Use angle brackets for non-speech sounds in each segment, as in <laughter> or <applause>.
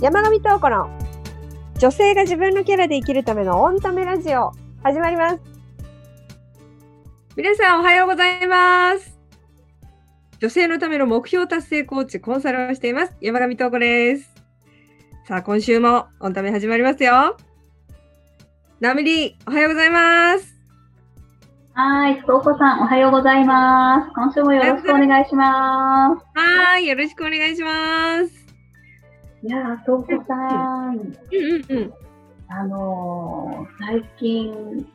山上東子の女性が自分のキャラで生きるためのオンタメラジオ始まります。皆さんおはようございます。女性のための目標達成コーチ、コンサルをしています。山上東子です。さあ、今週もオンタメ始まりますよ。ナミリー、おはようございます。はい、東子さん、おはようございます。今週もよろしくお願いします。はーい、よろしくお願いします。いやー、東子さん、うんうんうん。あのー最近、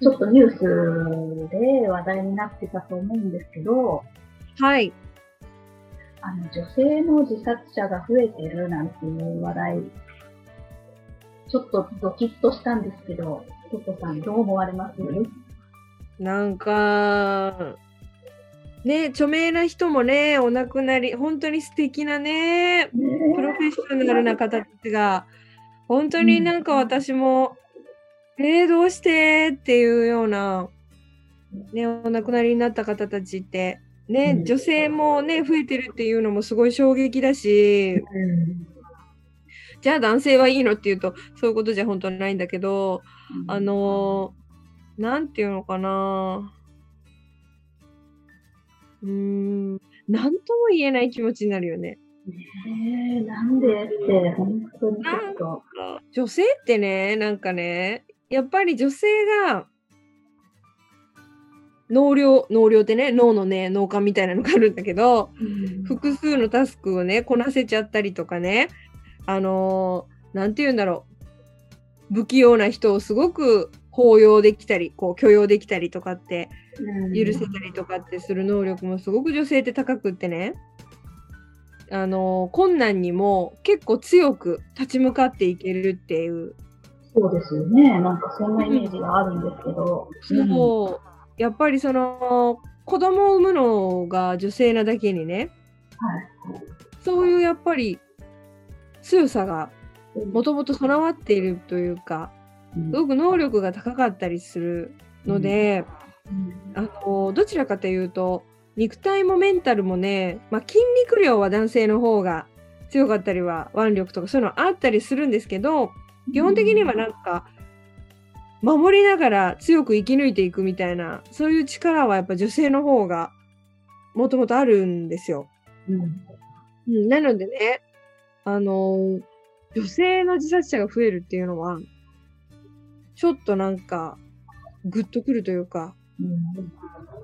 ちょっとニュースで話題になってたと思うんですけど、はい。あの、女性の自殺者が増えてるなんていう話題、ちょっとドキッとしたんですけど、東子さん、どう思われます？なんか、ね、著名な人もね、お亡くなり、本当に素敵なね、プロフェッショナルな方たちが、本当になんか私も、えー、どうしてっていうような、ね、お亡くなりになった方たちって、ね、うん。女性もね、増えてるっていうのもすごい衝撃だし、じゃあ男性はいいのっていうと、そういうことじゃ本当にないんだけど、あのー、なんていうのかな。うーん、なんとも言えない気持ちになるよね。えー、なんでって、本当にちょっと。女性ってね、なんかね、やっぱり女性が、脳量、脳量ってね、脳のね、脳幹みたいなのがあるんだけど、複数のタスクをね、こなせちゃったりとかね、あのーなんて言うんだろう、不器用な人をすごく包容できたり、こう許容できたりとかって、許せたりとかってする能力もすごく女性って高くってね、あのー困難にも結構強く立ち向かっていけるっていう、そうですよね。なんかそんなイメージがあるんですけど。そう、やっぱりその、子供を産むのが女性なだけにね、はい。そういうやっぱり強さがもともと備わっているというか、うんすごく能力が高かったりするので、あのどちらかというと肉体もメンタルもね、まあ、筋肉量は男性の方が強かったりは腕力とかそういうのあったりするんですけど基本的にはなんか守りながら強く生き抜いていくみたいなそういう力はやっぱ女性の方がもともとあるんですよ。うん。うん、なのでね、あの女性の自殺者が増えるっていうのはちょっとなんかグッとくるというか、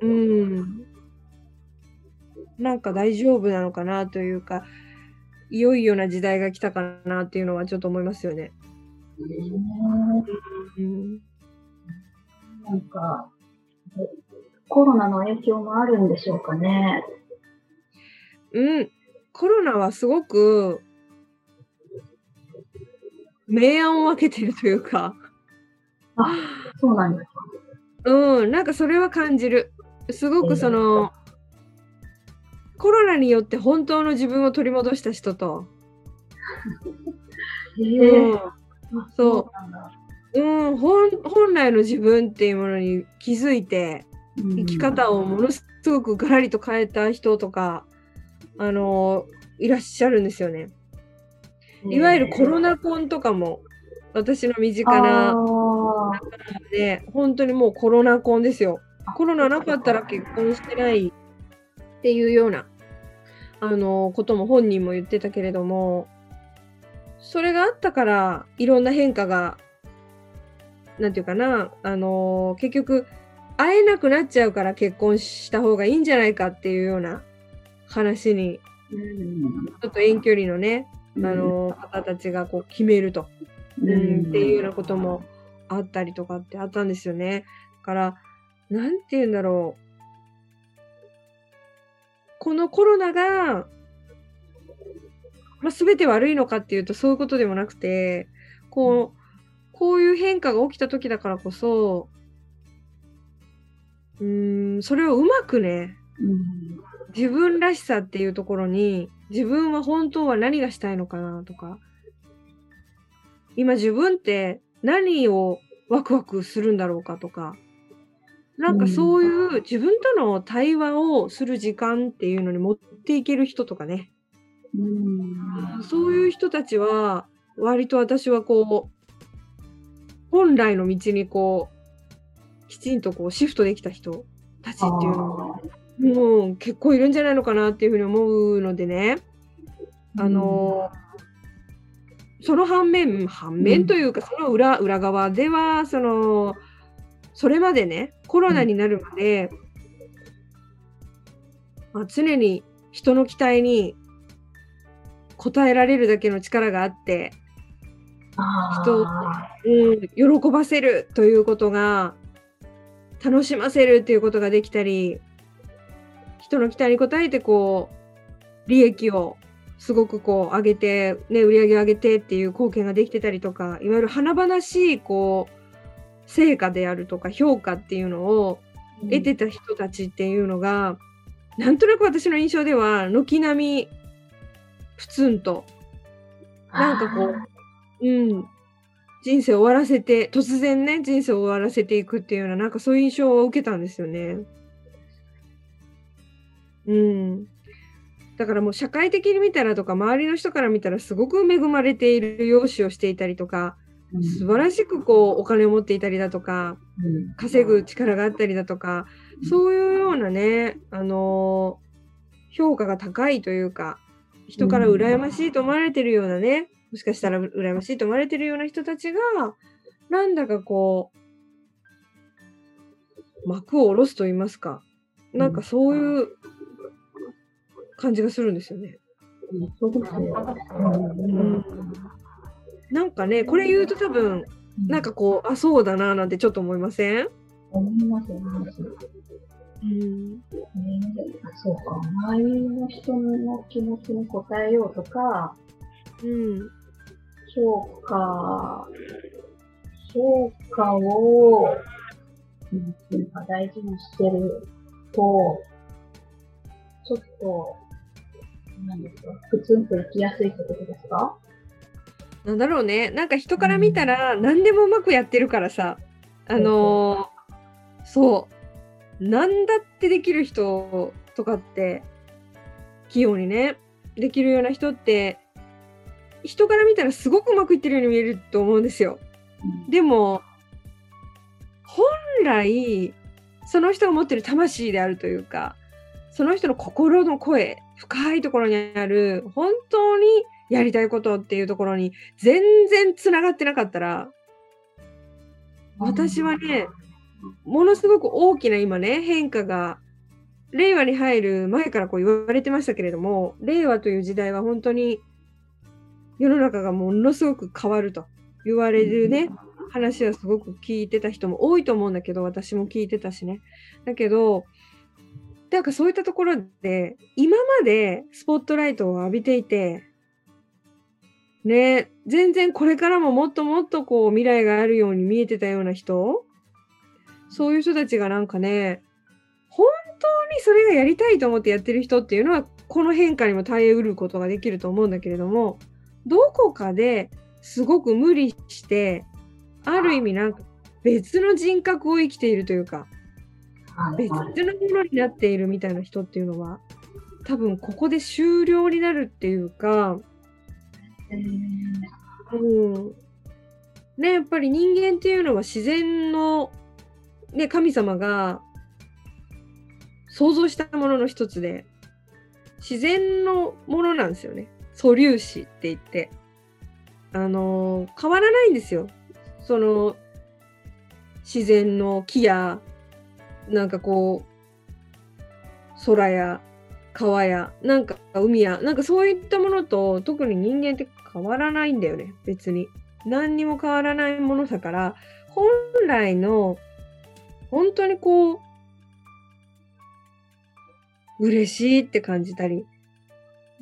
うん。なんか大丈夫なのかなというか、いよいよな時代が来たかなっていうのはちょっと思いますよね。うん、なんか、コロナの影響もあるんでしょうかね。うん。コロナはすごく、明暗を分けてるというか、そうなんですか。うん、なんかそれは感じる。すごくその、コロナによって本当の自分を取り戻した人と、えうんえそう。うん、本本来の自分っていうものに気づいて生き方をものすごくガラリと変えた人とか、あのいらっしゃるんですよね。いわゆるコロナ婚とかも私の身近なあで本当にもうコロナ婚ですよ。コロナなかったら結婚してないっていうようなあのことも本人も言ってたけれどもそれがあったからいろんな変化がなんていうかなあの結局会えなくなっちゃうから結婚した方がいいんじゃないかっていうような話にちょっと遠距離のね、あの方たちがこう決めると、うんっていうようなこともあったりとかってあったんですよね。だから、なんて言うんだろう。このコロナが、まあ、全て悪いのかっていうとそういうことでもなくて、こう、こういう変化が起きた時だからこそ、うーん、それをうまくね、うん自分らしさっていうところに自分は本当は何がしたいのかなとか今自分って何をワクワクするんだろうかとか。なんかそういう自分との対話をする時間っていうのに持っていける人とかね。うん。そういう人たちは、割と私はこう、本来の道にこう、きちんとこうシフトできた人たちっていうのが、もう結構いるんじゃないのかなっていうふうに思うのでね、あのその反面、反面というか、その裏裏側では、その、それまでね、コロナになるまで、まあ、常に人の期待に応えられるだけの力があって、人をあうん、喜ばせるということが楽しませるっていうことができたり人の期待に応えてこう利益をすごくこう上げて、ね、売り上げを上げてっていう貢献ができてたりとかいわゆる華々しいこう成果であるとか評価っていうのをー得てた人たちっていうのが、なんとなく私の印象では軒並みプツンとなんかこう、うん、人生を終わらせて、突然ね、人生を終わらせていくっていうような、なんかそういう印象を受けたんですよね。うん。だからもう社会的に見たらとか、周りの人から見たらすごく恵まれている容姿をしていたりとか、素晴らしくこうお金を持っていたりだとか、うん。稼ぐ力があったりだとか、そういうようなね、あのー評価が高いというか、人から羨ましいと思われてるようなね、もしかしたら羨ましいと思われてるような人たちが、なんだかこう、幕を下ろすと言いますか、なんかそういう感じがするんですよね。なんかね、これ言うと多分、なんかこう、あ、そうだな、なんてちょっと思いません？思います、思います。うん。そうか、周りの人の気持ちに応えようとか、うん。評価、評価を、なん。ていうか大事にしてると、ちょっと、なんですか、プツンと生きやすいってことですか？なんだろうね。なんか人から見たら何でもうまくやってるからさ。あのーそう。なんだってできる人とかって、器用にね、できるような人って、人から見たらすごくうまくいってるように見えると思うんですよ。でも、本来、その人が持ってる魂であるというか、その人の心の声、深いところにある、本当にやりたいことっていうところに全然つながってなかったら、私はね、ものすごく大きな今ね、変化が、令和に入る前からこう言われてましたけれども、令和という時代は本当に世の中がものすごく変わると言われるね、話はすごく聞いてた人も多いと思うんだけど、私も聞いてたしね。だけど、なんかそういったところで、今までスポットライトを浴びていて、ね、全然これからももっともっとこう未来があるように見えてたような人、そういう人たちがなんかね、本当にそれがやりたいと思ってやってる人っていうのは、この変化にも耐えうることができると思うんだけれども、どこかですごく無理して、ある意味なんか別の人格を生きているというか、別のものになっているみたいな人っていうのは、多分ここで終了になるっていうか、うん。ね、やっぱり人間っていうのは自然の、ね、神様が創造したものの一つで、自然のものなんですよね。素粒子って言って。あのー変わらないんですよ。その、自然の木や、なんかこう、空や川や、なんか海や、なんかそういったものと特に人間って変わらないんだよね、別に。何にも変わらないものだから、本来の、本当にこう、嬉しいって感じたり、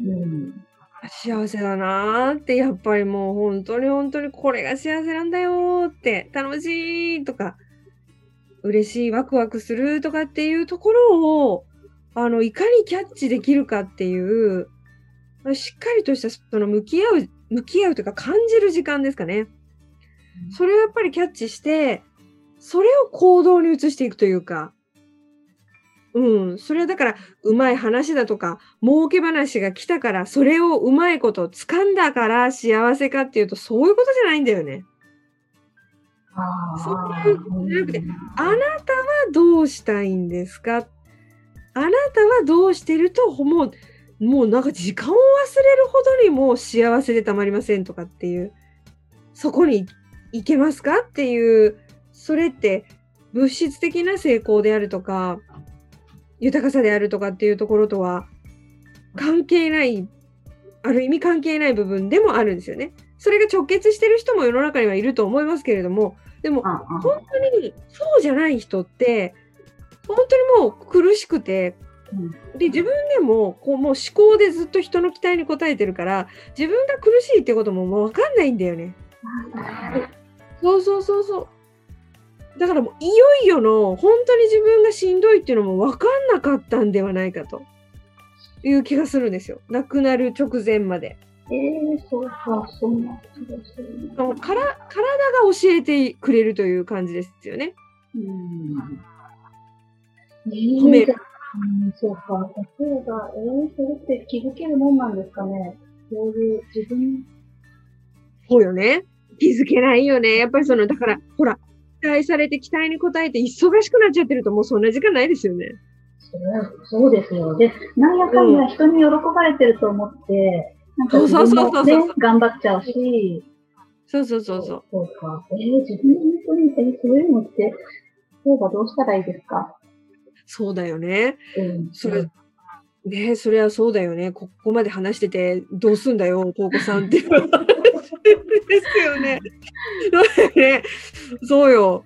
うん。幸せだなーって、やっぱりもう本当に本当にこれが幸せなんだよーって、楽しいとか、嬉しい、ワクワクするとかっていうところを、あの、いかにキャッチできるかっていう、しっかりとしたその向き合う、向き合うというか感じる時間ですかね。それをやっぱりキャッチして、それを行動に移していくというか、うん、それはだから、うまい話だとか、儲け話が来たから、それをうまいこと掴んだから幸せかっていうと、そういうことじゃないんだよね。そうあいうことじゃなくてあなたはどうしたいんですか？あなたはどうしてると、もう、もうなんか時間を忘れるほどにもう幸せでたまりませんとかっていう、そこに行けますか？っていう、それって物質的な成功であるとか、豊かさであるとかっていうところとは関係ない、ある意味関係ない部分でもあるんですよね。それが直結してる人も世の中にはいると思いますけれども、でも本当にそうじゃない人って本当にもう苦しくてうんで自分でもこうもう思考でずっと人の期待に応えてるから自分が苦しいってことももう分かんないんだよね。そうそうそうそう。だからもういよいよの本当に自分がしんどいっていうのも分かんなかったんではないかという気がするんですよ。亡くなる直前まで。ええそうか、そうなん気がするね。から体が教えてくれるという感じですよね。うん。褒めるうん、そうか。例えば、えー、それって気づけるもんなんですかねそういう自分、そうよね。気づけないよね。やっぱりその、だから、ほら、期待されて期待に応えて忙しくなっちゃってるともうそんな時間ないですよね。そうですよ。で、なんやかんや人に喜ばれてると思って、なんか自分そうそうそうそうもね、頑張っちゃうし、そうそうそうそう。そうか。えー、自分本当に、えー、そういうのって、例えばどうしたらいいですか？そうだよね。うん。それ、ねそれはそうだよね。ここまで話してて、どうすんだよ、東子さんっていう話ですよね。そうだよねそうよ。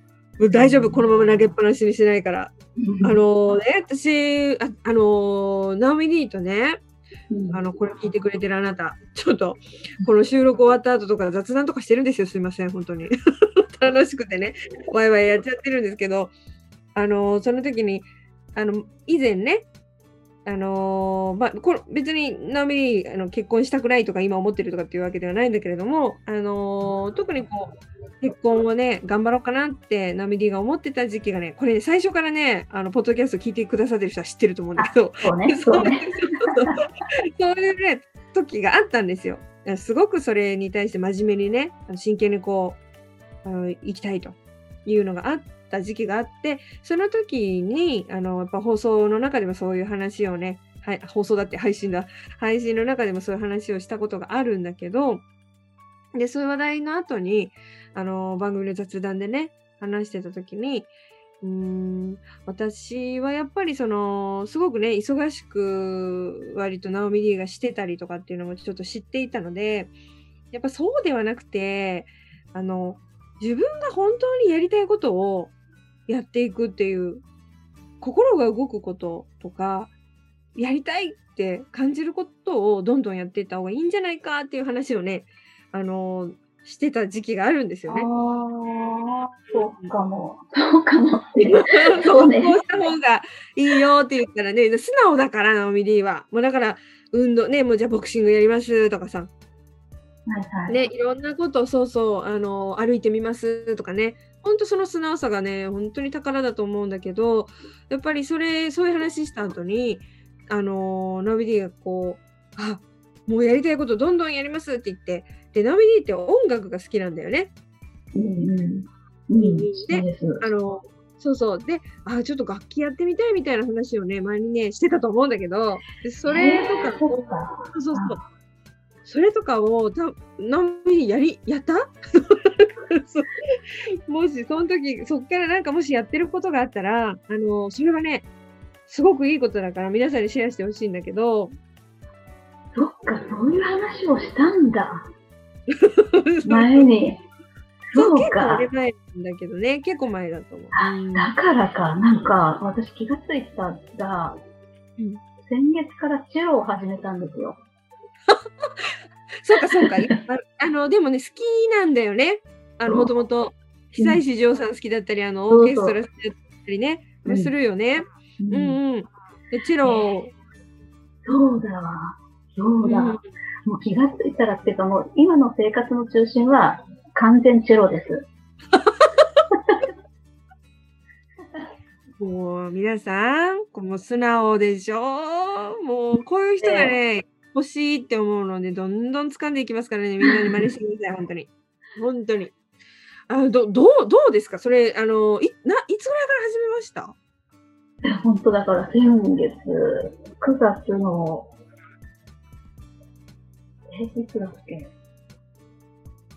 大丈夫、このまま投げっぱなしにしないから。あのね、私、ああの、ナオミディとね、うん、あの、これ聞いてくれてるあなた、ちょっと、この収録終わった後とか雑談とかしてるんですよ。すいません、本当に。<laughs> 楽しくてね、ワイワイやっちゃってるんですけど、あの、その時に、あの、以前ね、あのーまあ、これ別にナオミにあの結婚したくないとか今思ってるとかっていうわけではないんだけれども、あのー特にこう結婚をね頑張ろうかなってナオミディが思ってた時期がねこれね最初からねあのポッドキャスト聞いてくださってる人は知ってると思うんだけど。そうね、そうね。<laughs> <laughs> そういうね時があったんですよ。すごくそれに対して真面目にね真剣にこうあの生きたいというのがあった時期があってその時にあのやっぱ放送の中でもそういう話をねはい、放送だって配信だ配信の中でもそういう話をしたことがあるんだけどでそういう話題の後にあの番組の雑談でね話してた時にうん私はやっぱりそのすごくね忙しく割とナオミディがしてたりとかっていうのもちょっと知っていたのでやっぱそうではなくてあの自分が本当にやりたいことをやっていくっていう心が動くこととかやりたいって感じることをどんどんやっていった方がいいんじゃないかっていう話をねあのしてた時期があるんですよね。かも。そうかもっていう。<laughs> そそううね。こうした方がいいよって言ったらね、素直だから、ナオミディは。もうだから、運動ね、もうじゃあボクシングやりますとかさ、はいはい。ね、いろんなことをそうそう、あの、歩いてみますとかね、本当その素直さがね、本当に宝だと思うんだけど、やっぱりそれ、そういう話した後に、あの、ナオミディがこう、あもうやりたいことどんどんやりますって言って、で、ナオミディって音楽が好きなんだよね。うんうん。です。あの、そうそう。で、あ、ちょっと楽器やってみたいみたいな話をね、前にね、してたと思うんだけど、でそれとかえーそうか。そうそうそれとかを、た何にやり、やった？<laughs> もし、その時、そっからなんかもしやってることがあったら、あの、それはね、すごくいいことだから皆さんにシェアしてほしいんだけど、そっか、そういう話をしたんだ。<laughs> 前に。そう結構。前なんだけどね、結構前だと思う。だからか、なんか、私気がついたら、うん先月からチェロを始めたんですよ。そうか、そうか。あ <laughs> あの、でもね、好きなんだよね。あの、そうもともと、久石譲さん好きだったり、あの、オーケストラ好きだったりね、うんするよね。うんうんうん。で、チェロを、そうだわ。そうだ。うんもう気がついたらっていうか、もう今の生活の中心は完全チェロです。<laughs> もう皆さん、この素直でしょ？もうこういう人がね、欲しいって思うので、どんどん掴んでいきますからね、みんなに真似してください、本当に。<laughs> 本当に。あどどうどうですか？それ、あの、いないつぐらいから始めました？本当だから先月、9月の、え、いつだっけ？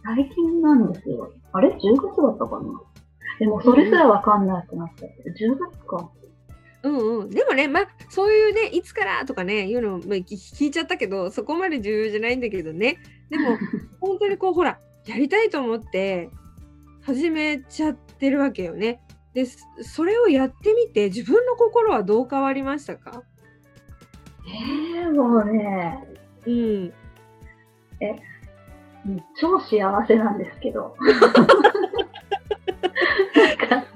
最近なんですよ。あれ ?10 月だったかな？でもそれすらわかんなくなっちゃって、10月か。うんうん。でもね、まあ、そういうね、いつからとかね、いうの、まあ、聞いちゃったけど、そこまで重要じゃないんだけどね。でも、<laughs> 本当にこう、ほら、やりたいと思って、始めちゃってるわけよね。で、それをやってみて、自分の心はどう変わりましたか？えー、もうね、うん。え、超幸せなんですけど。<laughs>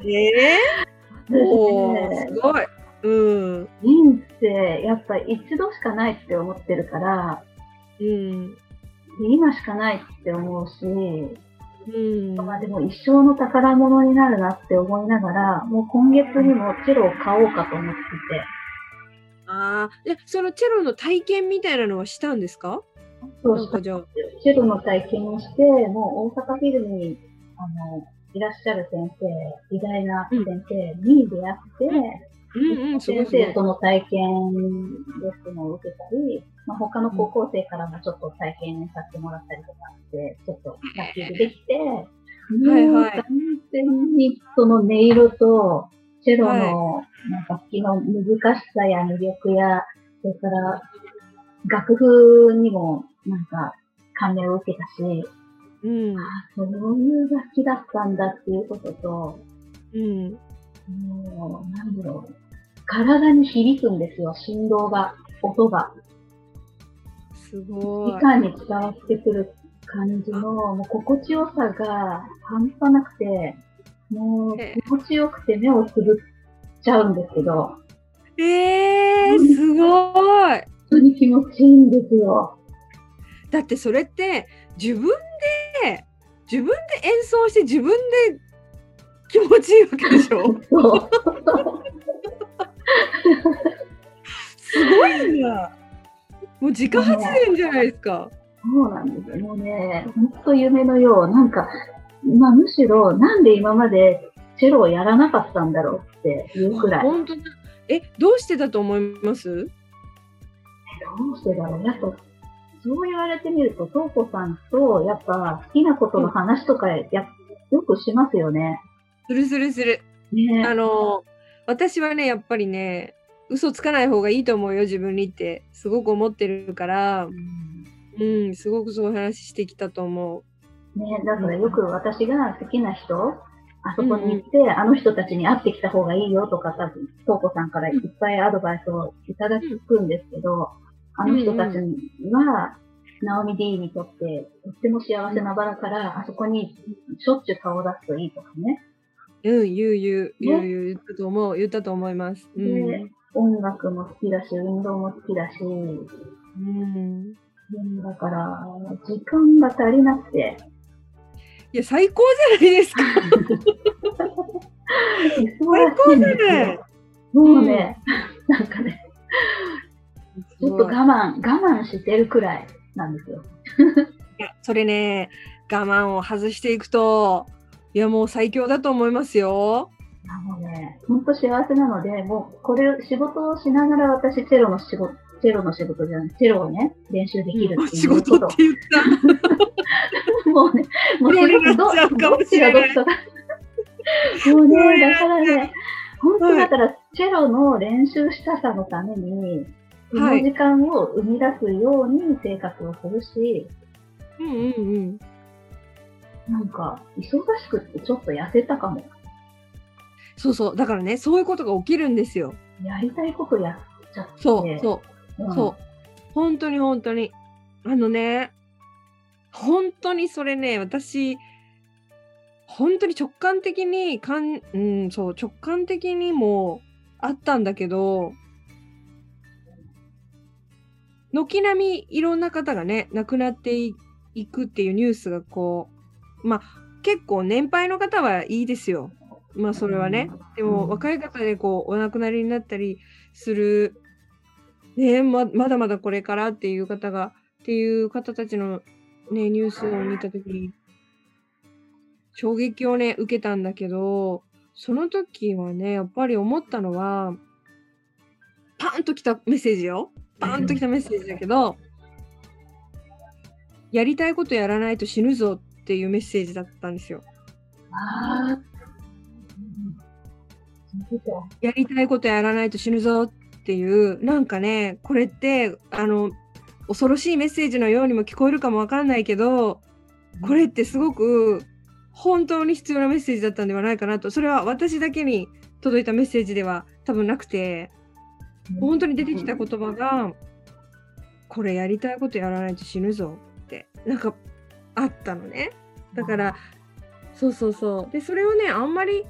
えー、おすごい。うん。人生、やっぱり一度しかないって思ってるから、うん。今しかないって思うし、うん、まあでも一生の宝物になるなって思いながら、もう今月にもチェロを買おうかと思ってて。ああ、で、そのチェロの体験みたいなのはしたんですか？そうかじチェロの体験をして、もう大阪フィルに、あの、いらっしゃる先生、偉大な先生に出会って、うん。うん、先生との体験レッスンを受けたり、まあ、他の高校生からもちょっと体験させてもらったりとかして、ちょっと楽器でできて、はいはい、完全にその音色と、チェロの楽器の難しさや魅力や、それから楽譜にもなんか感銘を受けたし、うん、そういう楽器だったんだっていうことと、うん、もう、なんだろう、体に響くんですよ、振動が、音が。すごい。直に伝わってくる感じの、もう心地よさが半端なくて、もう気持ちよくて目をつぶっちゃうんですけど。えー、すごい。本当に気持ちいいんですよ。だってそれって自分で自分で演奏して自分で気持ちいいわけでしょ？すごいんだ。もう自家発電じゃないですか。そうなんですよ。もうね、本当夢のよう。なんか、まあ、むしろ、なんで今までチェロをやらなかったんだろうっていうくらい。本当え、どうしてだと思います？どうしてだろう。やっぱ、そう言われてみると、トーコさんと、やっぱ、好きなことの話とかや、よくしますよね。するするする。ね、あの、私はね、やっぱりね、嘘つかない方がいいと思うよ、自分にって、すごく思ってるから、うん、うん、すごくそういう話してきたと思う。ね、だからよく私が好きな人、あそこに行って、うん、あの人たちに会ってきた方がいいよとか、多分、東子さんからいっぱいアドバイスをいただくんですけど、あの人たちは、ナオミ D にとってとっても幸せな場だから、あそこにしょっちゅう顔を出すといいとかね。うん、言う言う、言う言う、言ったと思う、言ったと思います。うん、音楽も好きだし、運動も好きだし、うん。だから、時間が足りなくて。いや、最高じゃないですか。<laughs> 最高じゃない。もうね、うん、なんかね、ちょっと我慢、我慢してるくらいなんですよ。いや、それね、我慢を外していくと、いや、もう最強だと思いますよ。あのね、本当幸せなので、もうこれ、仕事をしながら私、チェロの仕事、チェロの仕事じゃない、チェロをね、練習できるっていう。仕事って言った。<laughs> もうね、もうそれがどっちがどっちか。もうね、だからね、本当だから、チェロの練習したさのために、その時間を生み出すように生活をするし、うんうんうん。なんか、忙しくってちょっと痩せたかも。そうそう。だからね、そういうことが起きるんですよ。やりたいことやっちゃって。そうそう。うん、そう。本当に本当に。あのね、本当にそれね、私、本当に直感的にかん、うん、そう、直感的にもあったんだけど、軒並みいろんな方がね、亡くなっていくっていうニュースがこう、まあ、結構年配の方はいいですよ。まあそれはね。でも若い方でこうお亡くなりになったりする、ねままだまだこれからっていう方が、っていう方たちのね、ニュースを見たときに、衝撃をね、受けたんだけど、その時はね、やっぱり思ったのは、パンときたメッセージよ。パンときたメッセージだけど、やりたいことやらないと死ぬぞっていうメッセージだったんですよ。やりたいことやらないと死ぬぞっていう、なんかね、これって、あの、恐ろしいメッセージのようにも聞こえるかもわかんないけど、これってすごく本当に必要なメッセージだったんではないかなと、それは私だけに届いたメッセージでは多分なくて、本当に出てきた言葉が、これやりたいことやらないと死ぬぞって、なんかあったのね。だから、そうそうそう。で、それをね、あんまり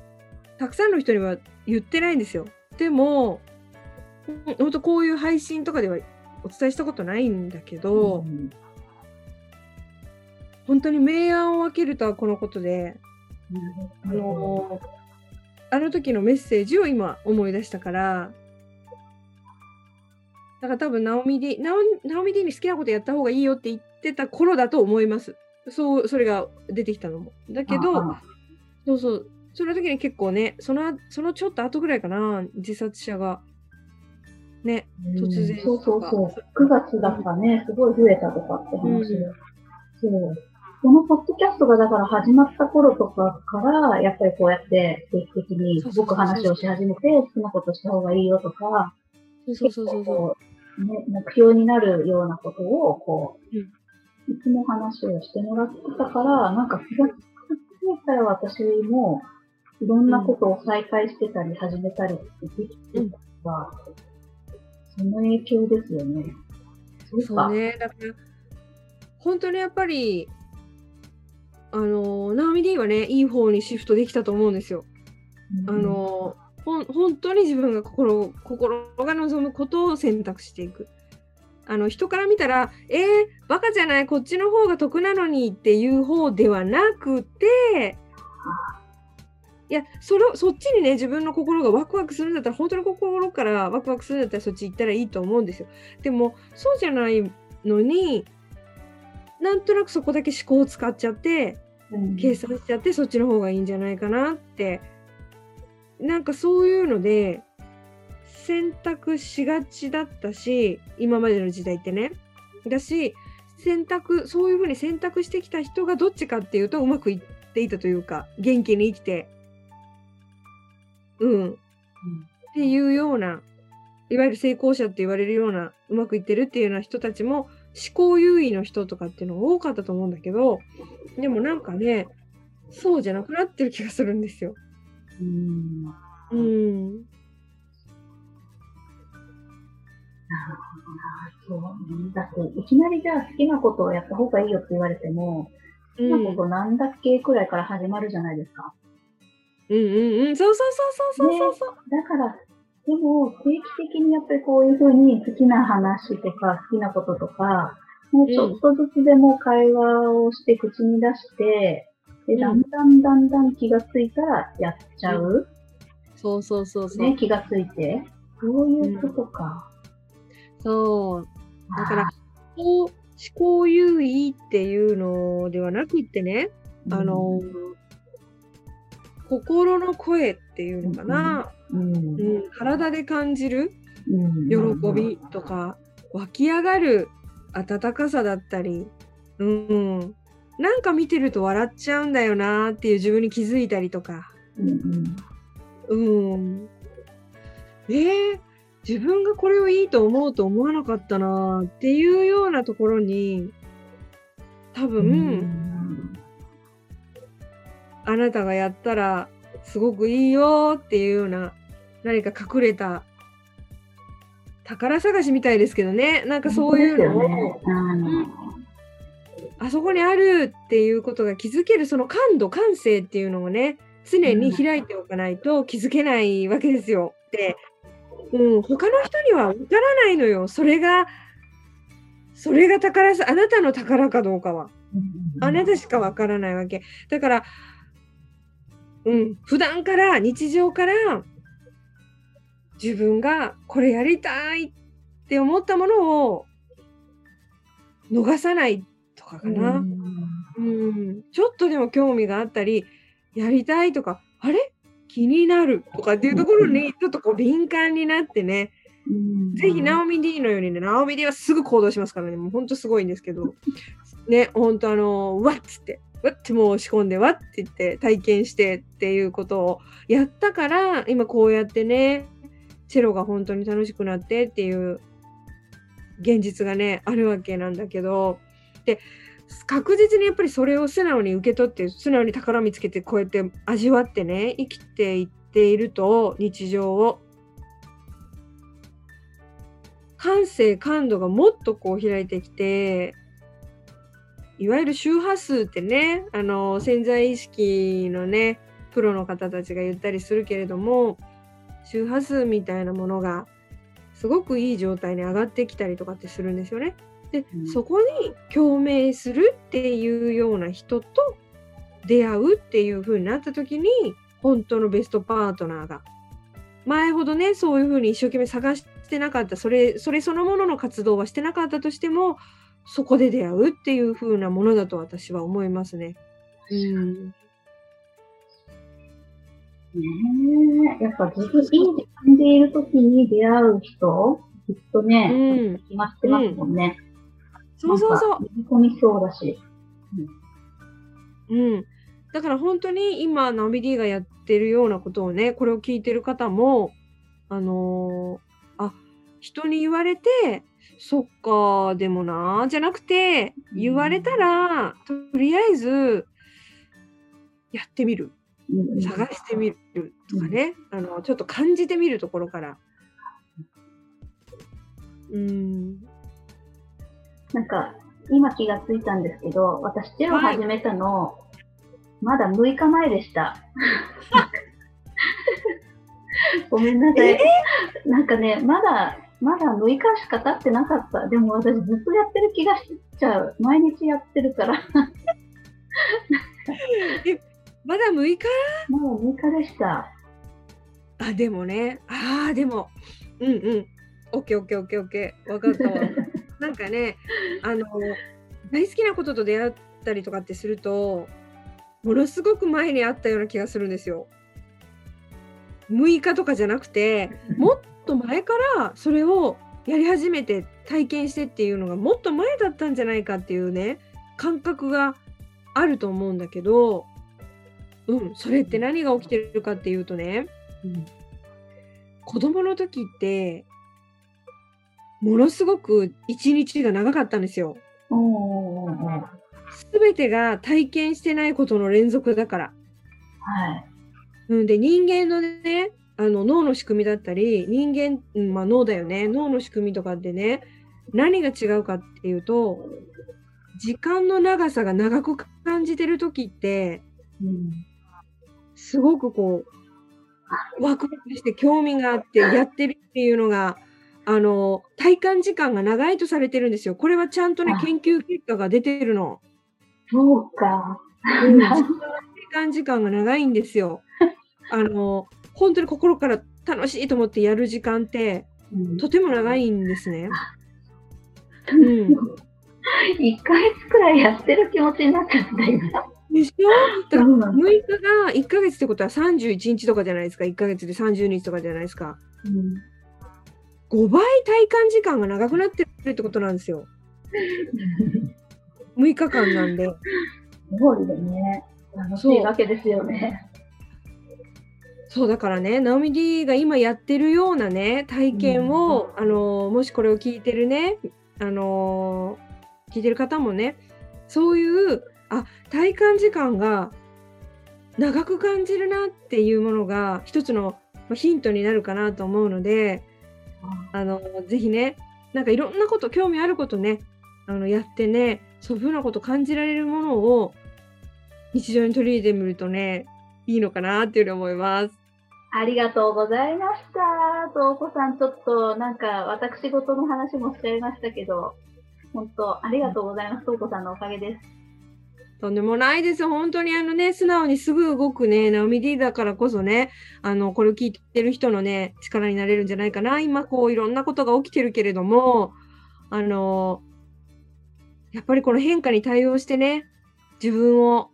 たくさんの人には言ってないんですよ。でも、ほんほんとこういう配信とかではお伝えしたことないんだけど、うん本当に明暗を分けるとはこのことで、あのあの時のメッセージを今思い出したから、だから多分、ナオミディ、ナオナオミディに好きなことやった方がいいよって言ってた頃だと思います。そう、それが出てきたのも。だけど、あそうそう、その時に結構ね、その、そのちょっと後ぐらいかな、自殺者が、ね、うん突然そうそうそう。9月だったね、すごい増えたとかって話で。うんそう。このポッドキャストがだから始まった頃とかから、やっぱりこうやって定期的にそうそうそうそう僕話をし始めて、好きなことした方がいいよとか、そうそうそうそう目標になるようなことを、こう、うんいつも話をしてもらってたから、なんか気がついたら私も、いろんなことを再開してたり、始めたりできてたから、その影響ですよね。そうね、だから、本当にやっぱり、あの、ナオミ D はね、いい方にシフトできたと思うんですよ。あの、ほん本当に自分が心心が望むことを選択していく。あの人から見たら、えー、バカじゃない、こっちの方が得なのにっていう方ではなくて、いやそれをそっちにね、自分の心がワクワクするんだったら、本当に心からワクワクするんだったら、そっち行ったらいいと思うんですよ。でも、そうじゃないのに、なんとなくそこだけ思考を使っちゃって、うん計算しちゃってそっちの方がいいんじゃないかなってなんかそういうので選択しがちだったし今までの時代ってね。だし選択そういうふうに選択してきた人がどっちかっていうとうまくいっていたというか元気に生きて。うん。っていうようないわゆる成功者って言われるようなうまくいってるっていうような人たちも思考優位の人とかっていうのが多かったと思うんだけどでもなんかねそうじゃなくなってる気がするんですよ。うんうん。そうね。だって、いきなりじゃあ好きなことをやった方がいいよって言われても、好きなことなんだっけくらいから始まるじゃないですか。うんうんうん。そうそうそうそうそうそう。だから、でも定期的にやっぱりこういうふうに好きな話とか好きなこととか、もうちょっとずつでも会話をして口に出して、で、うんだんだんだんだん気がついたらやっちゃう。そうそうそうそう。ね、気がついて。そういうことか。そう。だから、こう思考優位っていうのではなくってね、うん、あの、心の声っていうのかな、うん、うん、体で感じるうん喜びとか、湧き上がる温かさだったり、うん、なんか見てると笑っちゃうんだよなっていう自分に気づいたりとか、うんうん。うん。えー、自分がこれをいいと思うと思わなかったなっていうようなところに、多分、うんあなたがやったらすごくいいよっていうような何か隠れた宝探しみたいですけどね。なんかそういうのを、ね。うんあそこにあるっていうことが気づけるその感度感性っていうのをね常に開いておかないと気づけないわけですよ。で、うん、他の人にはわからないのよ。それがそれが宝さあなたの宝かどうかは。あなたしかわからないわけ。だからうん、普段から日常から自分がこれやりたいって思ったものを逃さないとかかな。うん、ちょっとでも興味があったり、やりたいとか、あれ？気になるとかっていうところにちょっとこう敏感になってね、ぜひナオミ D のようにね、ナオミ D はすぐ行動しますからね、もうほんとすごいんですけど、<laughs> ね、ほんとあの、わっつって、わってもう仕込んで、わって言って体験してっていうことをやったから、今こうやってね、チェロが本当に楽しくなってっていう現実がね、あるわけなんだけど、で、確実にやっぱりそれを素直に受け取って、素直に宝見つけてこうやって味わってね、生きていっていると、日常を。感性感度がもっとこう開いてきていわゆる周波数ってねあの潜在意識のねプロの方たちが言ったりするけれども周波数みたいなものがすごくいい状態に上がってきたりとかってするんですよね。で、うん。そこに共鳴するっていうような人と出会うっていう風になった時に本当のベストパートナーが。前ほどねそういう風に一生懸命探してなかった。それそれそのものの活動はしてなかったとしてもそこで出会うっていう風なものだと私は思いますね。うん、ねえ、やっぱ自分いいって感じているときに出会う人、きっとうね、ん、決まってますもんね。そうそうそうなんか。飲み込みそうだし。うん。だから本当に今、ナビ D がやってるようなことをね、これを聞いてる方も、あのーあ、人に言われて、そっか、でもな、じゃなくて、言われたら、とりあえず、やってみる。うんうん探してみるとかね、あの、ちょっと感じてみるところから。うん。なんか、今気がついたんですけど、私、チェロ始めたの、まだ6日前でした。<laughs> ごめんなさい。なんかね、まだ、まだ6日しか経ってなかった。でも私ずっとやってる気がしちゃう。毎日やってるから。<laughs> まだ6日？もう6日でした。あ、でもね、ああ、でも、うんうん。オッケーオッケーオッケーオッケー。わかったわ。<laughs> なんかね、<laughs> あの、大好きなことと出会ったりとかってすると、ものすごく前にあったような気がするんですよ。6日とかじゃなくて、もっと前からそれをやり始めて体験してっていうのがもっと前だったんじゃないかっていうね、感覚があると思うんだけど、うん、それって何が起きてるかっていうとね、子供の時って、ものすごく一日が長かったんですよ。すべてが体験してないことの連続だから。うん、で、人間のね、あの脳の仕組みだったり、人間、うんまあ脳だよね、脳の仕組みとかってね、何が違うかっていうと、時間の長さが長く感じてる時って、うんすごくこう、ワクワクして興味があってやってるっていうのが、あの、体感時間が長いとされてるんですよ。これはちゃんとねあ、研究結果が出てるの。そうか。うん、体感時間が長いんですよ。<laughs> あの、本当に心から楽しいと思ってやる時間って、うんとても長いんですね。ううん。<laughs> 1ヶ月くらいやってる気持ちになっちゃった今。でしょ？だからそうなん6日が1ヶ月ってことは31日とかじゃないですか。1ヶ月で30日とかじゃないですか。うん5倍体感時間が長くなってるってことなんですよ。<laughs> 6日間なんで。すごいよね。楽しいわけですよね。そうだからね、ナオミ D が今やってるようなね、体験を、あのもしこれを聞いてるね、あの聞いてる方もね、そういう、あ、体感時間が長く感じるなっていうものが一つのまあヒントになるかなと思うので、あのぜひね、なんかいろんなこと、興味あることね、あのやってね、そういうふうなこと感じられるものを日常に取り入れてみるとね、いいのかなっていうふうに思います。ありがとうございました。とお子さん、ちょっとなんか私事の話もしちゃいましたけど、本当ありがとうございます。とお子さんのおかげです。とんでもないです。本当にあのね、素直にすぐ動くね、ナオミ D だからこそね、あの、これを聞いてる人のね、力になれるんじゃないかな。今、こう、いろんなことが起きてるけれども、あの、やっぱりこの変化に対応してね、自分を、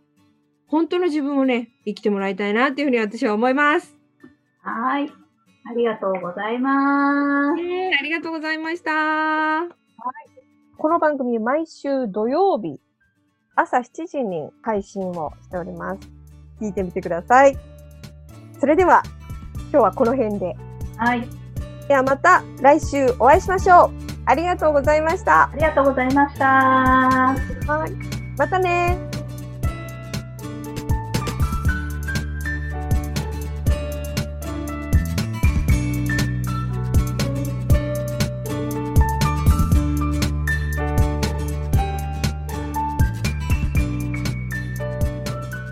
本当の自分をね、生きてもらいたいなっていうふうに私は思います。はい。ありがとうございます。えー、ありがとうございました。はい。この番組毎週土曜日、朝7時に配信をしております。聞いてみてください。それでは、今日はこの辺で。はい。ではまた来週お会いしましょう。ありがとうございました。ありがとうございました。はい。またね